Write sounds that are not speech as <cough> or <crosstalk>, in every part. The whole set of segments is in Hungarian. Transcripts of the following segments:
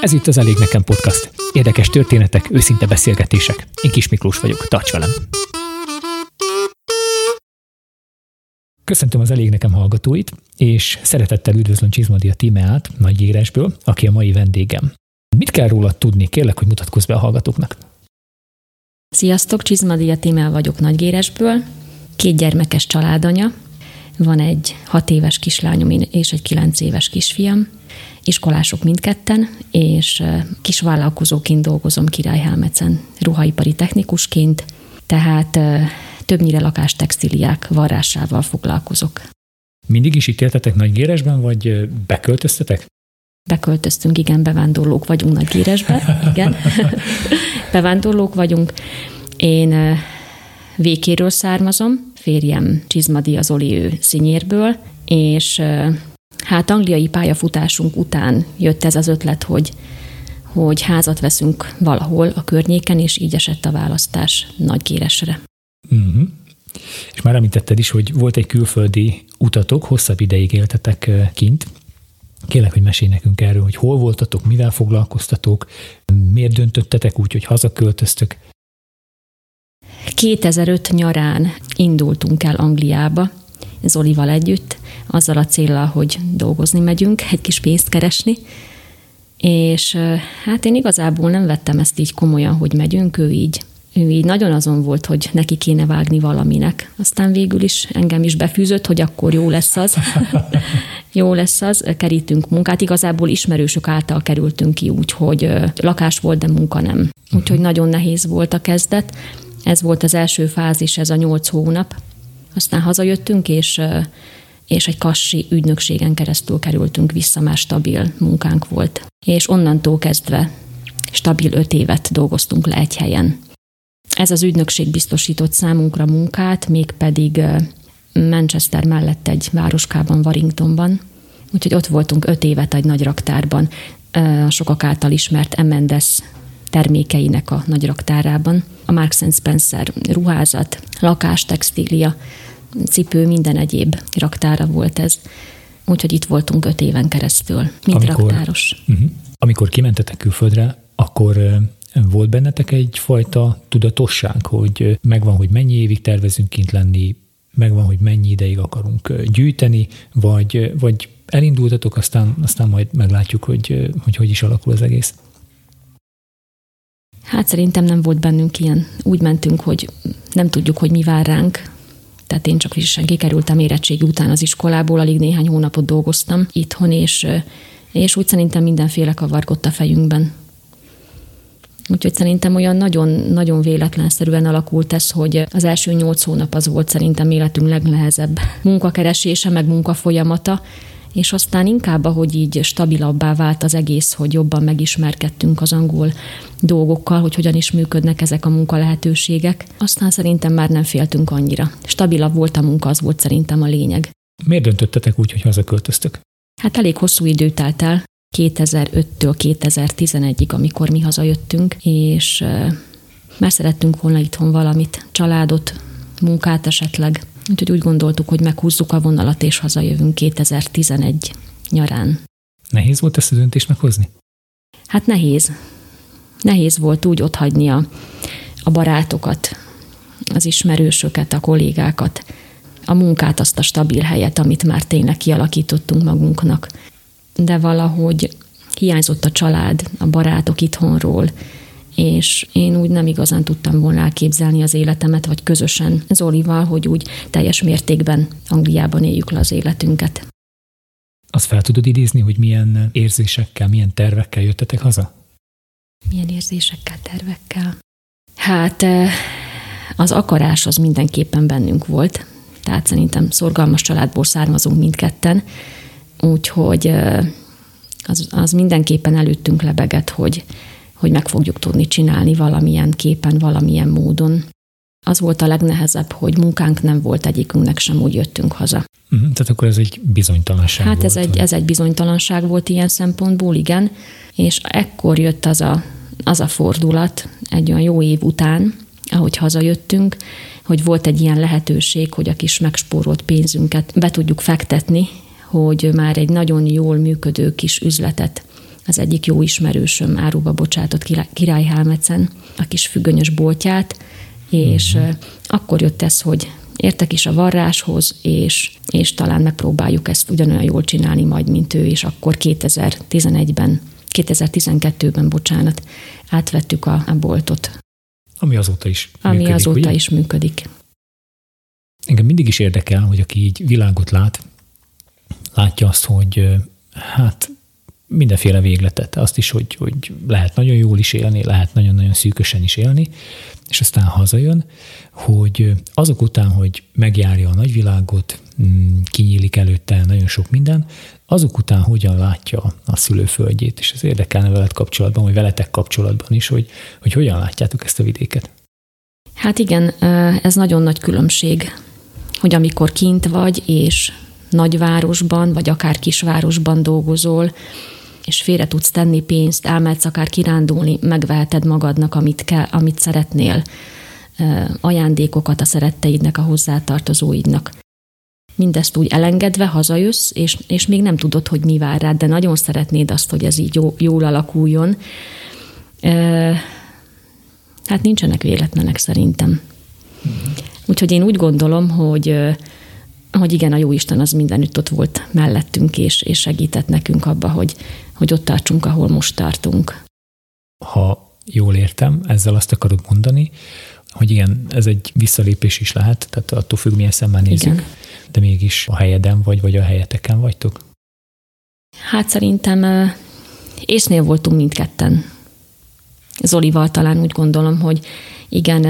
Ez itt az Elég Nekem Podcast. Érdekes történetek, őszinte beszélgetések. Én Kis Miklós vagyok, tarts velem! Köszöntöm az Elég Nekem hallgatóit, és szeretettel üdvözlöm Csizmadia Tímeát, Nagyírásből, aki a mai vendégem. Mit kell róla tudni? Kérlek, hogy mutatkozz be a hallgatóknak. Sziasztok, Csizmadia Tímea vagyok Nagygéresből, két gyermekes családanya, van egy hat éves kislányom és egy kilenc éves kisfiam, iskolások mindketten, és kisvállalkozóként dolgozom Királyhelmecen, ruhaipari technikusként, tehát többnyire lakástextiliák varrásával foglalkozok. Mindig is itt éltetek Nagygéresben, vagy beköltöztetek? Beköltöztünk, igen, bevándorlók vagyunk Nagygéresbe, igen. <laughs> <laughs> bevándorlók vagyunk. Én Vékéről származom, férjem Csizmadi az Oli ő és hát angliai pályafutásunk után jött ez az ötlet, hogy, hogy házat veszünk valahol a környéken, és így esett a választás Nagygéresre. Uh-huh. És már említetted is, hogy volt egy külföldi utatok, hosszabb ideig éltetek kint. Kérlek, hogy mesélj nekünk erről, hogy hol voltatok, mivel foglalkoztatok, miért döntöttetek úgy, hogy hazaköltöztök. 2005 nyarán indultunk el Angliába, Zolival együtt, azzal a célral, hogy dolgozni megyünk, egy kis pénzt keresni, és hát én igazából nem vettem ezt így komolyan, hogy megyünk, ő így ő így nagyon azon volt, hogy neki kéne vágni valaminek. Aztán végül is engem is befűzött, hogy akkor jó lesz az. <laughs> jó lesz az, kerítünk munkát. Igazából ismerősök által kerültünk ki úgy, hogy lakás volt, de munka nem. Úgyhogy nagyon nehéz volt a kezdet. Ez volt az első fázis, ez a nyolc hónap. Aztán hazajöttünk, és és egy kassi ügynökségen keresztül kerültünk vissza, már stabil munkánk volt. És onnantól kezdve stabil öt évet dolgoztunk le egy helyen. Ez az ügynökség biztosított számunkra munkát, mégpedig Manchester mellett egy városkában, Warringtonban. Úgyhogy ott voltunk öt évet egy nagy raktárban, a sokak által ismert Emendes termékeinek a nagy raktárában. A Marks Spencer ruházat, lakás, textília, cipő, minden egyéb raktára volt ez. Úgyhogy itt voltunk öt éven keresztül, mint amikor, raktáros. Uh-huh. Amikor kimentetek külföldre, akkor volt bennetek egyfajta tudatosság, hogy megvan, hogy mennyi évig tervezünk kint lenni, megvan, hogy mennyi ideig akarunk gyűjteni, vagy, vagy elindultatok, aztán, aztán majd meglátjuk, hogy, hogy hogy is alakul az egész? Hát szerintem nem volt bennünk ilyen. Úgy mentünk, hogy nem tudjuk, hogy mi vár ránk. Tehát én csak frissen kikerültem érettségi után az iskolából, alig néhány hónapot dolgoztam itthon, és, és úgy szerintem mindenféle kavargott a fejünkben. Úgyhogy szerintem olyan nagyon, nagyon véletlenszerűen alakult ez, hogy az első nyolc hónap az volt szerintem életünk legnehezebb munkakeresése, meg munkafolyamata, és aztán inkább, ahogy így stabilabbá vált az egész, hogy jobban megismerkedtünk az angol dolgokkal, hogy hogyan is működnek ezek a munkalehetőségek, aztán szerintem már nem féltünk annyira. Stabilabb volt a munka, az volt szerintem a lényeg. Miért döntöttetek úgy, hogy hazaköltöztök? Hát elég hosszú idő telt el, 2005-től 2011-ig, amikor mi hazajöttünk, és már szerettünk volna itthon valamit, családot, munkát esetleg. Úgyhogy úgy gondoltuk, hogy meghúzzuk a vonalat, és hazajövünk 2011 nyarán. Nehéz volt ezt a döntést meghozni? Hát nehéz. Nehéz volt úgy otthagyni a, a barátokat, az ismerősöket, a kollégákat, a munkát, azt a stabil helyet, amit már tényleg kialakítottunk magunknak de valahogy hiányzott a család, a barátok itthonról, és én úgy nem igazán tudtam volna elképzelni az életemet, vagy közösen Zolival, hogy úgy teljes mértékben Angliában éljük le az életünket. Azt fel tudod idézni, hogy milyen érzésekkel, milyen tervekkel jöttetek haza? Milyen érzésekkel, tervekkel? Hát eh, az akarás az mindenképpen bennünk volt, tehát szerintem szorgalmas családból származunk mindketten, Úgyhogy az, az mindenképpen előttünk lebegett, hogy, hogy meg fogjuk tudni csinálni valamilyen képen, valamilyen módon. Az volt a legnehezebb, hogy munkánk nem volt egyikünknek sem, úgy jöttünk haza. Uh-huh, tehát akkor ez egy bizonytalanság Hát volt, ez egy, ez egy bizonytalanság volt ilyen szempontból, igen. És ekkor jött az a, az a fordulat, egy olyan jó év után, ahogy hazajöttünk, hogy volt egy ilyen lehetőség, hogy a kis megspórolt pénzünket be tudjuk fektetni, hogy már egy nagyon jól működő kis üzletet az egyik jó ismerősöm áruba bocsátott Király Helmecen, a kis függönyös boltját, és uh-huh. akkor jött ez, hogy értek is a varráshoz, és, és talán megpróbáljuk ezt ugyanolyan jól csinálni majd, mint ő, és akkor 2011-ben, 2012-ben, bocsánat, átvettük a, a boltot. Ami azóta is Ami működik, azóta ugye? is működik. Engem mindig is érdekel, hogy aki így világot lát, látja azt, hogy hát mindenféle végletet, azt is, hogy, hogy lehet nagyon jól is élni, lehet nagyon-nagyon szűkösen is élni, és aztán hazajön, hogy azok után, hogy megjárja a nagyvilágot, mm, kinyílik előtte nagyon sok minden, azok után hogyan látja a szülőföldjét, és ez érdekelne veled kapcsolatban, vagy veletek kapcsolatban is, hogy, hogy hogyan látjátok ezt a vidéket. Hát igen, ez nagyon nagy különbség, hogy amikor kint vagy, és nagyvárosban, vagy akár kisvárosban dolgozol, és félre tudsz tenni pénzt, elmehetsz akár kirándulni, megveheted magadnak, amit, kell, amit szeretnél, ajándékokat a szeretteidnek, a hozzátartozóidnak. Mindezt úgy elengedve hazajössz, és, és még nem tudod, hogy mi vár rád, de nagyon szeretnéd azt, hogy ez így jó, jól alakuljon. Hát nincsenek véletlenek szerintem. Úgyhogy én úgy gondolom, hogy hogy igen, a Jóisten az mindenütt ott volt mellettünk, és, és segített nekünk abba, hogy, hogy ott tartsunk, ahol most tartunk. Ha jól értem, ezzel azt akarod mondani, hogy igen, ez egy visszalépés is lehet, tehát attól függ, milyen szemmel nézzük, igen. de mégis a helyeden vagy, vagy a helyeteken vagytok? Hát szerintem észnél voltunk mindketten. Zolival talán úgy gondolom, hogy igen,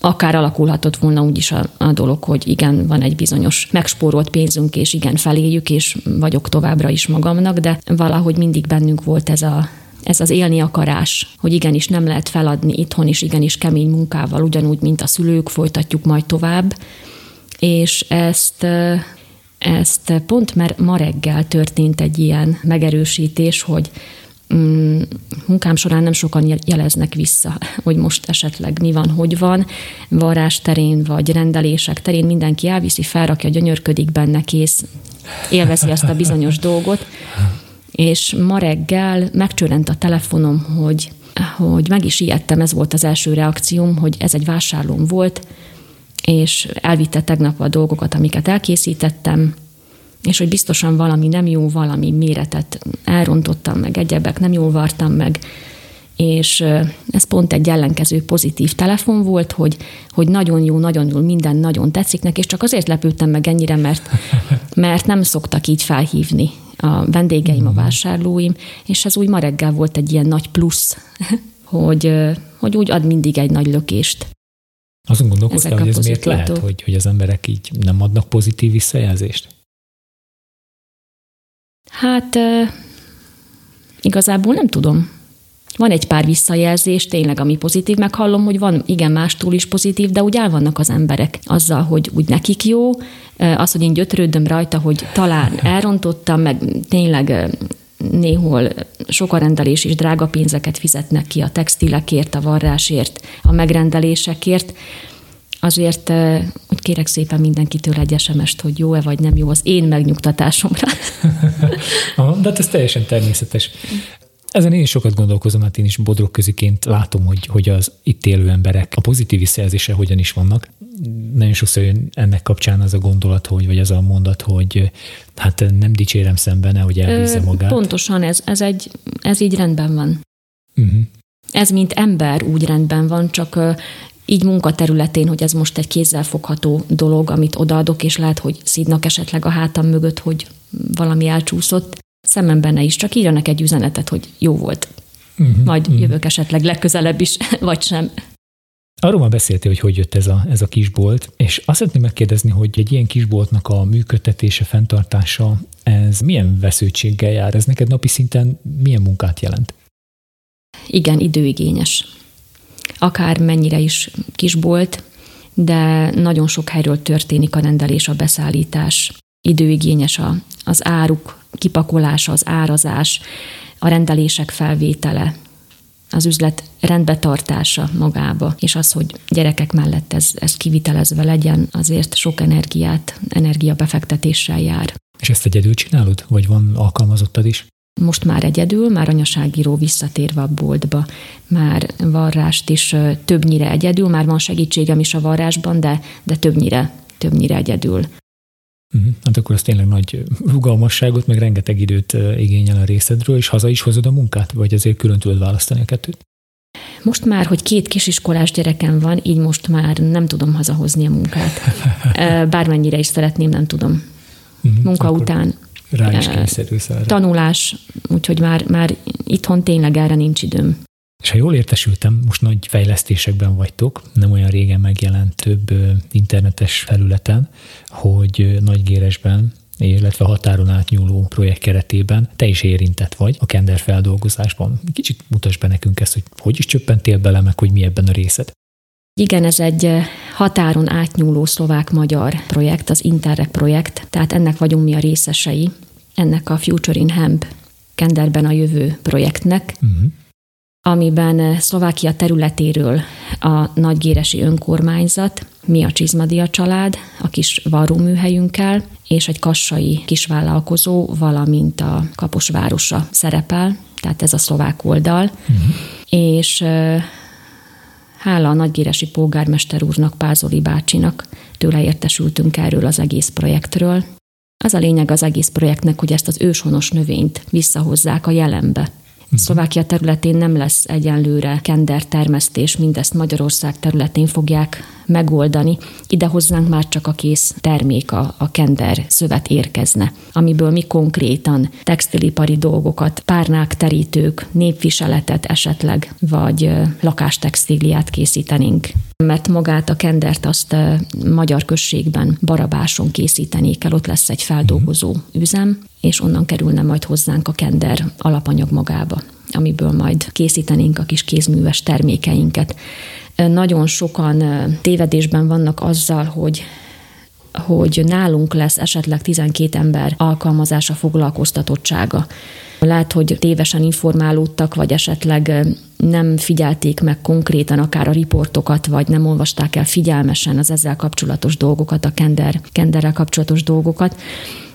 akár alakulhatott volna úgy is a, a dolog, hogy igen, van egy bizonyos megspórolt pénzünk, és igen, feléljük, és vagyok továbbra is magamnak, de valahogy mindig bennünk volt ez a, ez az élni akarás, hogy igenis nem lehet feladni itthon is, igenis kemény munkával, ugyanúgy, mint a szülők, folytatjuk majd tovább. És ezt ezt pont mert ma reggel történt egy ilyen megerősítés, hogy munkám során nem sokan jeleznek vissza, <laughs> hogy most esetleg mi van, hogy van. Varrás terén vagy rendelések terén mindenki elviszi, felrakja, gyönyörködik benne, kész, élvezi ezt a bizonyos <laughs> dolgot. És ma reggel megcsörent a telefonom, hogy, hogy meg is ijedtem, ez volt az első reakcióm, hogy ez egy vásárlóm volt, és elvitte tegnap a dolgokat, amiket elkészítettem, és hogy biztosan valami nem jó, valami méretet elrontottam meg, egyebek nem jól vartam meg, és ez pont egy ellenkező pozitív telefon volt, hogy, hogy nagyon jó, nagyon jó, minden nagyon tetszik neki, és csak azért lepődtem meg ennyire, mert, <laughs> mert nem szoktak így felhívni a vendégeim, a mhm. vásárlóim, és ez úgy ma reggel volt egy ilyen nagy plusz, <laughs> hogy, hogy úgy ad mindig egy nagy lökést. Azon gondolkoztál, hogy ez miért lehet, hogy, hogy az emberek így nem adnak pozitív visszajelzést? Hát igazából nem tudom. Van egy pár visszajelzés, tényleg, ami pozitív, meghallom, hogy van igen mástól is pozitív, de úgy el vannak az emberek azzal, hogy úgy nekik jó, az, hogy én gyötrődöm rajta, hogy talán elrontottam, meg tényleg néhol sok a rendelés is drága pénzeket fizetnek ki a textilekért, a varrásért, a megrendelésekért, azért úgy kérek szépen mindenkitől egy sms hogy jó-e vagy nem jó az én megnyugtatásomra. <laughs> de hát ez teljesen természetes. Ezen én is sokat gondolkozom, hát én is bodrok köziként látom, hogy, hogy az itt élő emberek a pozitív visszajelzése hogyan is vannak. Nagyon sokszor jön ennek kapcsán az a gondolat, hogy, vagy az a mondat, hogy hát nem dicsérem szemben, hogy elbízze magát. Pontosan, ez, ez, egy, ez így rendben van. Uh-huh. Ez mint ember úgy rendben van, csak így munkaterületén, hogy ez most egy kézzelfogható dolog, amit odaadok, és lehet, hogy szídnak esetleg a hátam mögött, hogy valami elcsúszott. Szemem benne is, csak írjanak egy üzenetet, hogy jó volt. Uh-huh, Majd uh-huh. jövök esetleg legközelebb is, <laughs> vagy sem. Arról már beszéltél, hogy hogy jött ez a, ez a kisbolt, és azt szeretném megkérdezni, hogy egy ilyen kisboltnak a működtetése, fenntartása, ez milyen vesződtséggel jár? Ez neked napi szinten milyen munkát jelent? Igen, időigényes akár mennyire is kisbolt, de nagyon sok helyről történik a rendelés, a beszállítás, időigényes a, az áruk kipakolása, az árazás, a rendelések felvétele. az üzlet rendbetartása magába, és az, hogy gyerekek mellett ez, ez kivitelezve legyen, azért sok energiát, energiabefektetéssel jár. És ezt egyedül csinálod, vagy van alkalmazottad is? Most már egyedül, már anyaságíró visszatérve a boltba, már varrást is többnyire egyedül, már van segítségem is a varrásban, de, de többnyire, többnyire egyedül. Uh-huh. Hát akkor az tényleg nagy rugalmasságot, meg rengeteg időt igényel a részedről, és haza is hozod a munkát, vagy azért külön tudod választani a kettőt? Most már, hogy két kisiskolás gyerekem van, így most már nem tudom hazahozni a munkát. <laughs> Bármennyire is szeretném, nem tudom. Uh-huh. Munka akkor után. Rá is kényszerülsz Tanulás, úgyhogy már, már itthon tényleg erre nincs időm. És ha jól értesültem, most nagy fejlesztésekben vagytok, nem olyan régen megjelent több internetes felületen, hogy Nagygéresben illetve határon átnyúló projekt keretében te is érintett vagy a kender feldolgozásban. Kicsit mutasd be nekünk ezt, hogy hogy is csöppentél bele, meg hogy mi ebben a részed. Igen, ez egy határon átnyúló szlovák-magyar projekt, az Interreg projekt, tehát ennek vagyunk mi a részesei, ennek a Future in Hemp Kenderben a jövő projektnek. Uh-huh amiben eh, Szlovákia területéről a nagygéresi önkormányzat, mi a Csizmadia család, a kis varróműhelyünkkel, és egy kassai kisvállalkozó, valamint a Kaposvárosa szerepel, tehát ez a szlovák oldal. Uh-huh. És eh, hála a nagygéresi polgármester úrnak, Pázoli bácsinak, tőle értesültünk erről az egész projektről. Az a lényeg az egész projektnek, hogy ezt az őshonos növényt visszahozzák a jelenbe. Uh-huh. Szlovákia területén nem lesz egyenlőre kender termesztés, mindezt Magyarország területén fogják megoldani. Ide hozzánk már csak a kész termék, a, a kender szövet érkezne, amiből mi konkrétan textilipari dolgokat, párnák, terítők, népviseletet esetleg, vagy lakástextíliát készítenénk. Mert magát a kendert azt magyar községben, Barabáson készítenék el, ott lesz egy feldolgozó üzem, és onnan kerülne majd hozzánk a kender alapanyag magába amiből majd készítenénk a kis kézműves termékeinket. Nagyon sokan tévedésben vannak azzal, hogy hogy nálunk lesz esetleg 12 ember alkalmazása, foglalkoztatottsága. Lehet, hogy tévesen informálódtak, vagy esetleg nem figyelték meg konkrétan akár a riportokat, vagy nem olvasták el figyelmesen az ezzel kapcsolatos dolgokat, a kender, kenderrel kapcsolatos dolgokat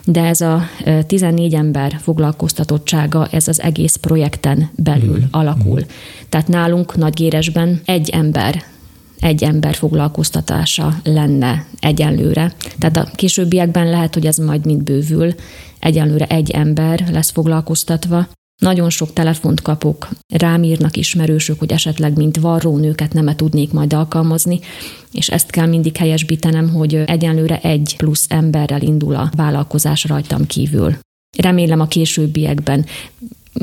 de ez a 14 ember foglalkoztatottsága, ez az egész projekten belül mm. alakul. Mm. Tehát nálunk Nagygéresben egy ember egy ember foglalkoztatása lenne egyenlőre. Tehát a későbbiekben lehet, hogy ez majd mind bővül, egyenlőre egy ember lesz foglalkoztatva, nagyon sok telefont kapok, rám írnak ismerősök, hogy esetleg mint varrónőket nem tudnék majd alkalmazni, és ezt kell mindig helyesbítenem, hogy egyenlőre egy plusz emberrel indul a vállalkozás rajtam kívül. Remélem a későbbiekben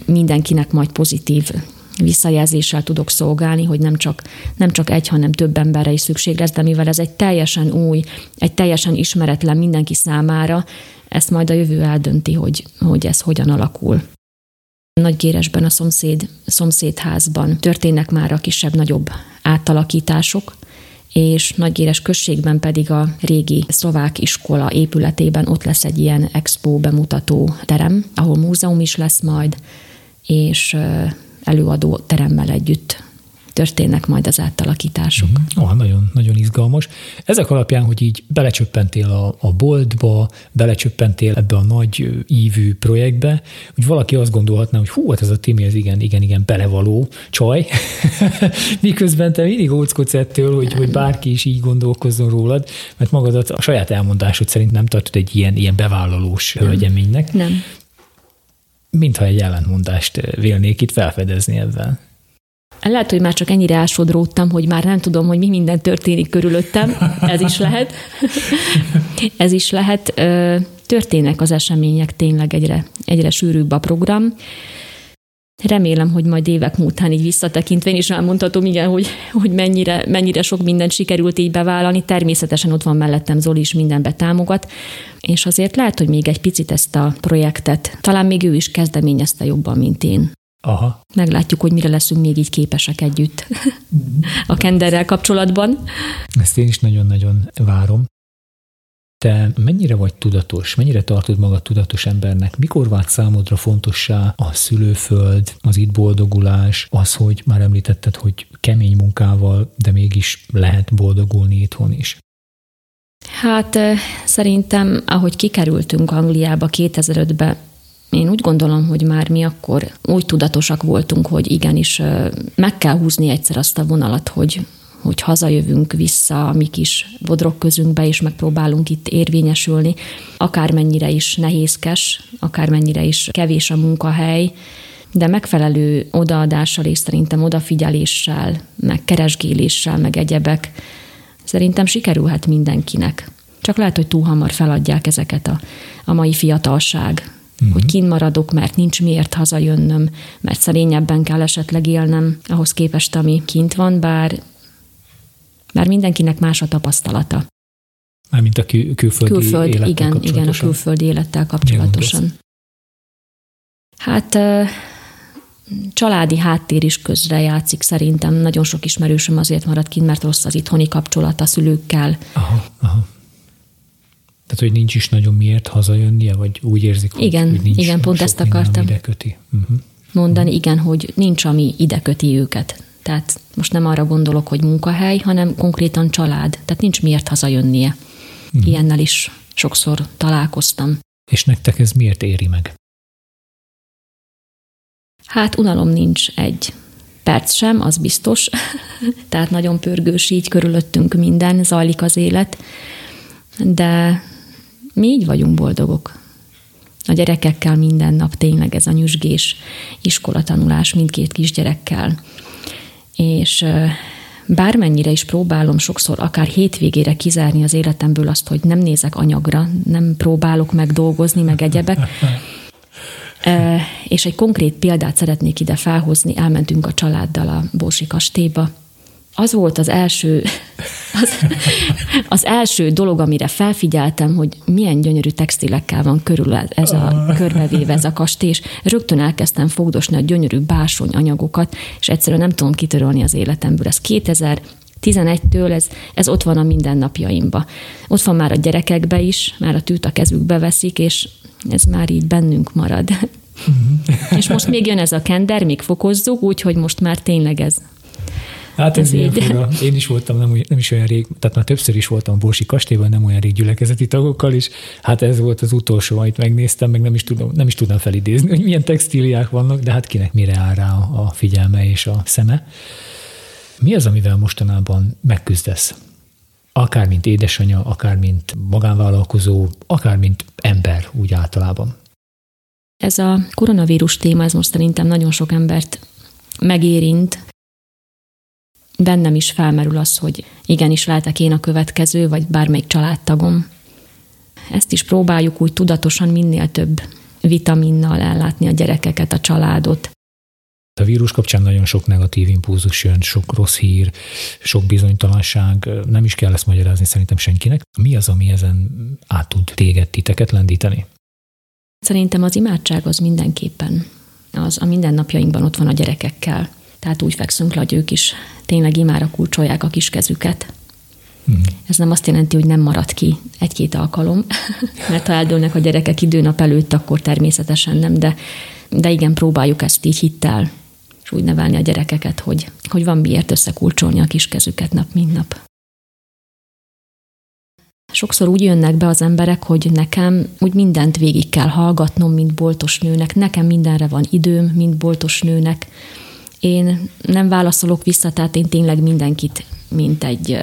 mindenkinek majd pozitív visszajelzéssel tudok szolgálni, hogy nem csak, nem csak egy, hanem több emberre is szükség lesz, de mivel ez egy teljesen új, egy teljesen ismeretlen mindenki számára, ezt majd a jövő eldönti, hogy, hogy ez hogyan alakul. Nagygéresben a szomszéd, szomszédházban történnek már a kisebb-nagyobb átalakítások, és Nagygéres községben pedig a régi szlovák iskola épületében ott lesz egy ilyen expo bemutató terem, ahol múzeum is lesz majd, és előadó teremmel együtt történnek majd az átalakítások. Mm-hmm. Oh, nagyon, nagyon izgalmas. Ezek alapján, hogy így belecsöppentél a, a boltba, belecsöppentél ebbe a nagy ívű projektbe, hogy valaki azt gondolhatná, hogy hú, hát ez a Timi, ez igen, igen, igen, belevaló csaj, <laughs> miközben te mindig óckodsz ettől, hogy, hogy bárki is így gondolkozzon rólad, mert magadat a saját elmondásod szerint nem tartod egy ilyen, ilyen bevállalós hölgyeménynek. Nem. Mintha egy ellentmondást vélnék itt felfedezni ebben. Lehet, hogy már csak ennyire ásodródtam, hogy már nem tudom, hogy mi minden történik körülöttem. Ez is lehet. <laughs> Ez is lehet. Történnek az események, tényleg egyre, egyre sűrűbb a program. Remélem, hogy majd évek múltán így visszatekintve én is elmondhatom, igen, hogy, hogy mennyire, mennyire sok mindent sikerült így bevállalni. Természetesen ott van mellettem Zoli is mindenbe támogat, és azért lehet, hogy még egy picit ezt a projektet, talán még ő is kezdeményezte jobban, mint én. Aha. Meglátjuk, hogy mire leszünk még így képesek együtt a kenderrel kapcsolatban. Ezt én is nagyon-nagyon várom. Te mennyire vagy tudatos, mennyire tartod magad tudatos embernek? Mikor vált számodra fontossá a szülőföld, az itt boldogulás, az, hogy már említetted, hogy kemény munkával, de mégis lehet boldogulni itthon is? Hát szerintem, ahogy kikerültünk Angliába 2005-ben, én úgy gondolom, hogy már mi akkor úgy tudatosak voltunk, hogy igenis meg kell húzni egyszer azt a vonalat, hogy, hogy hazajövünk vissza a mi kis bodrok közünkbe, és megpróbálunk itt érvényesülni, akármennyire is nehézkes, akármennyire is kevés a munkahely, de megfelelő odaadással és szerintem odafigyeléssel, meg keresgéléssel, meg egyebek, szerintem sikerülhet mindenkinek. Csak lehet, hogy túl hamar feladják ezeket a, a mai fiatalság, uh-huh. hogy kint maradok, mert nincs miért hazajönnöm, mert szerényebben kell esetleg élnem ahhoz képest, ami kint van, bár, bár mindenkinek más a tapasztalata. Mármint a kül- külföldi Külföld, élettel igen, igen, a külföldi élettel kapcsolatosan. Hát családi háttér is közre játszik szerintem. Nagyon sok ismerősöm azért maradt kint, mert rossz az itthoni kapcsolat a szülőkkel. Aha, aha. Tehát, hogy nincs is nagyon miért hazajönnie, vagy úgy érzik, hogy, igen, hogy nincs Igen, pont ezt akartam ide köti. Uh-huh. mondani, igen, hogy nincs, ami ide köti őket. Tehát most nem arra gondolok, hogy munkahely, hanem konkrétan család. Tehát nincs miért hazajönnie. Uh-huh. Ilyennel is sokszor találkoztam. És nektek ez miért éri meg? Hát unalom nincs egy perc sem, az biztos. <laughs> Tehát nagyon pörgős így körülöttünk minden, zajlik az élet. De mi így vagyunk boldogok. A gyerekekkel minden nap tényleg ez a nyüzsgés, iskolatanulás mindkét kisgyerekkel. És bármennyire is próbálom sokszor akár hétvégére kizárni az életemből azt, hogy nem nézek anyagra, nem próbálok meg dolgozni, meg egyebek, és egy konkrét példát szeretnék ide felhozni. Elmentünk a családdal a Borsi kastélyba, az volt az első, az, az első dolog, amire felfigyeltem, hogy milyen gyönyörű textilekkel van körül ez a körbevéve ez a kastély, és rögtön elkezdtem fogdosni a gyönyörű básony anyagokat, és egyszerűen nem tudom kitörölni az életemből. Ez 2000 11-től ez, ez ott van a mindennapjaimba. Ott van már a gyerekekbe is, már a tűt a kezükbe veszik, és ez már így bennünk marad. Uh-huh. és most még jön ez a kender, még fokozzuk, úgyhogy most már tényleg ez Hát ez, ez ilyen fura. Én is voltam nem, nem is olyan rég, tehát már többször is voltam Borsi kastélyban, nem olyan rég gyülekezeti tagokkal is. Hát ez volt az utolsó, amit megnéztem, meg nem is tudom, nem is tudom felidézni, hogy milyen textíliák vannak, de hát kinek mire áll rá a figyelme és a szeme. Mi az, amivel mostanában megküzdesz? Akár mint édesanyja, akár mint magánvállalkozó, akár mint ember úgy általában. Ez a koronavírus téma, ez most szerintem nagyon sok embert megérint, bennem is felmerül az, hogy igenis lehetek én a következő, vagy bármelyik családtagom. Ezt is próbáljuk úgy tudatosan minél több vitaminnal ellátni a gyerekeket, a családot. A vírus kapcsán nagyon sok negatív impulzus jön, sok rossz hír, sok bizonytalanság, nem is kell ezt magyarázni szerintem senkinek. Mi az, ami ezen át tud téged, titeket lendíteni? Szerintem az imádság az mindenképpen. Az a mindennapjainkban ott van a gyerekekkel. Tehát úgy fekszünk le, hogy ők is tényleg imára kulcsolják a kis kezüket. Hmm. Ez nem azt jelenti, hogy nem marad ki egy-két alkalom, <laughs> mert ha eldőlnek a gyerekek időnap előtt, akkor természetesen nem, de, de igen, próbáljuk ezt így hittel, és úgy nevelni a gyerekeket, hogy, hogy van miért összekulcsolni a kis kezüket nap, mint nap. Sokszor úgy jönnek be az emberek, hogy nekem úgy mindent végig kell hallgatnom, mint boltos nőnek, nekem mindenre van időm, mint boltos nőnek, én nem válaszolok vissza, tehát én tényleg mindenkit, mint egy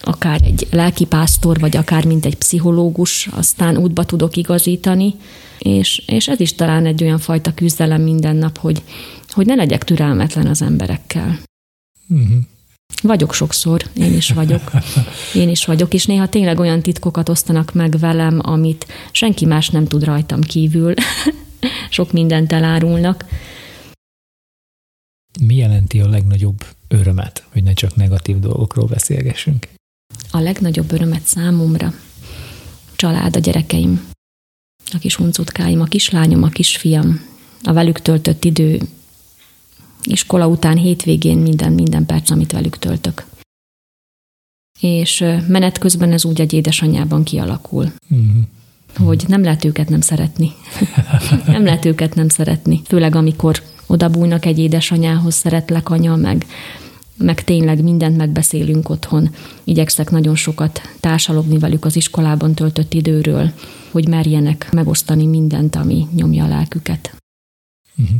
akár egy lelkipásztor, vagy akár mint egy pszichológus, aztán útba tudok igazítani, és, és ez is talán egy olyan fajta küzdelem minden nap, hogy, hogy ne legyek türelmetlen az emberekkel. Uh-huh. Vagyok sokszor, én is vagyok. <laughs> Én is vagyok, és néha tényleg olyan titkokat osztanak meg velem, amit senki más nem tud rajtam kívül. <laughs> Sok mindent elárulnak, mi jelenti a legnagyobb örömet, hogy ne csak negatív dolgokról beszélgessünk? A legnagyobb örömet számomra család, a gyerekeim, a kis huncutkáim, a kislányom, a kisfiam, a velük töltött idő, iskola után hétvégén minden, minden perc, amit velük töltök. és menet közben ez úgy egy édesanyjában kialakul. Uh-huh. Hogy nem lehet őket nem szeretni. <laughs> nem lehet őket nem szeretni. Főleg amikor odabújnak egy édesanyához, szeretlek anya, meg, meg tényleg mindent megbeszélünk otthon. Igyekszek nagyon sokat társalogni velük az iskolában töltött időről, hogy merjenek megosztani mindent, ami nyomja a lelküket. Uh-huh.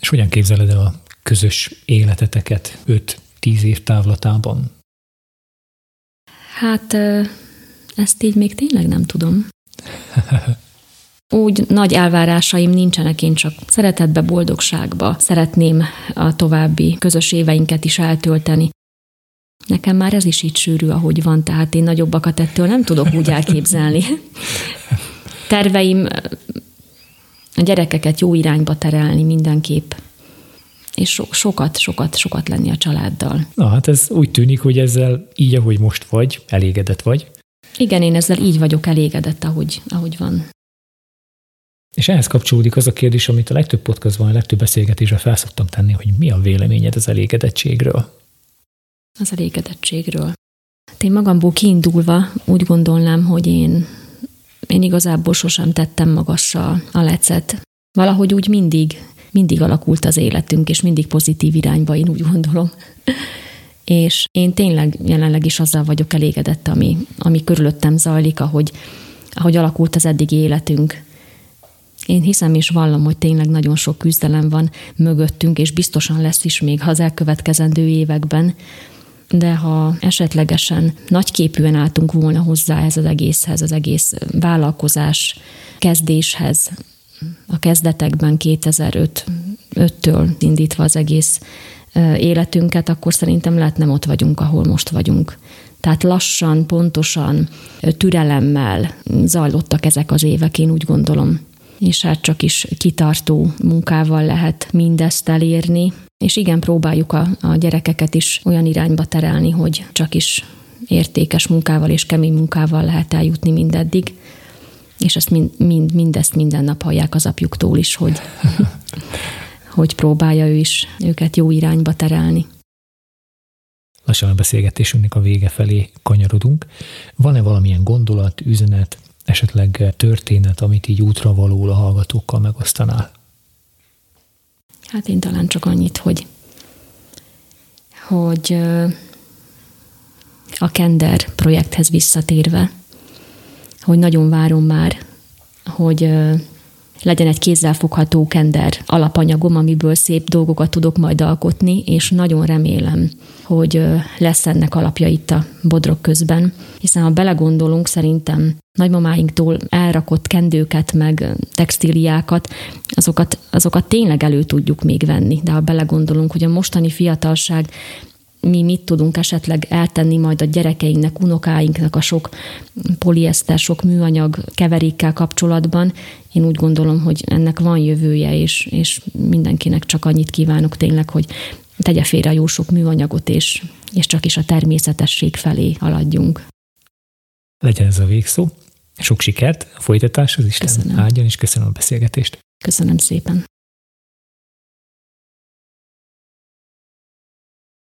És hogyan képzeled el a közös életeteket 5-10 év távlatában? Hát ezt így még tényleg nem tudom. <laughs> Úgy nagy elvárásaim nincsenek, én csak szeretetbe, boldogságba szeretném a további közös éveinket is eltölteni. Nekem már ez is így sűrű, ahogy van, tehát én nagyobbakat ettől nem tudok úgy elképzelni. <laughs> Terveim a gyerekeket jó irányba terelni mindenképp, és so- sokat, sokat, sokat lenni a családdal. Na hát ez úgy tűnik, hogy ezzel így, ahogy most vagy, elégedett vagy. Igen, én ezzel így vagyok elégedett, ahogy, ahogy van. És ehhez kapcsolódik az a kérdés, amit a legtöbb podcastban, a legtöbb beszélgetésre felszoktam tenni, hogy mi a véleményed az elégedettségről? Az elégedettségről. Én magamból kiindulva úgy gondolnám, hogy én, én igazából sosem tettem magasra a lecet. Valahogy úgy mindig, mindig alakult az életünk, és mindig pozitív irányba, én úgy gondolom. <laughs> és én tényleg jelenleg is azzal vagyok elégedett, ami, ami körülöttem zajlik, ahogy, ahogy alakult az eddigi életünk én hiszem és vallom, hogy tényleg nagyon sok küzdelem van mögöttünk, és biztosan lesz is még az elkövetkezendő években, de ha esetlegesen nagyképűen álltunk volna hozzá ez az egészhez, az egész vállalkozás kezdéshez, a kezdetekben 2005-től indítva az egész életünket, akkor szerintem lehet nem ott vagyunk, ahol most vagyunk. Tehát lassan, pontosan, türelemmel zajlottak ezek az évek, én úgy gondolom és hát csak is kitartó munkával lehet mindezt elérni. És igen, próbáljuk a, a gyerekeket is olyan irányba terelni, hogy csak is értékes munkával és kemény munkával lehet eljutni mindeddig. És ezt mind, mind, mindezt minden nap hallják az apjuktól is, hogy, <laughs> hogy próbálja ő is őket jó irányba terelni. Lassan a beszélgetésünknek a vége felé kanyarodunk. Van-e valamilyen gondolat, üzenet, esetleg történet, amit így útra való a hallgatókkal megosztanál? Hát én talán csak annyit, hogy, hogy a Kender projekthez visszatérve, hogy nagyon várom már, hogy legyen egy kézzelfogható kender alapanyagom, amiből szép dolgokat tudok majd alkotni, és nagyon remélem, hogy lesz ennek alapja itt a bodrok közben, hiszen ha belegondolunk, szerintem nagymamáinktól elrakott kendőket, meg textíliákat, azokat, azokat tényleg elő tudjuk még venni. De ha belegondolunk, hogy a mostani fiatalság mi mit tudunk esetleg eltenni majd a gyerekeinknek, unokáinknak a sok polieszter, sok műanyag keverékkel kapcsolatban. Én úgy gondolom, hogy ennek van jövője, és, és mindenkinek csak annyit kívánok tényleg, hogy tegye félre a jó sok műanyagot, és, és csak is a természetesség felé haladjunk. Legyen ez a végszó. Sok sikert a folytatáshoz, Isten köszönöm. áldjon, és köszönöm a beszélgetést. Köszönöm szépen.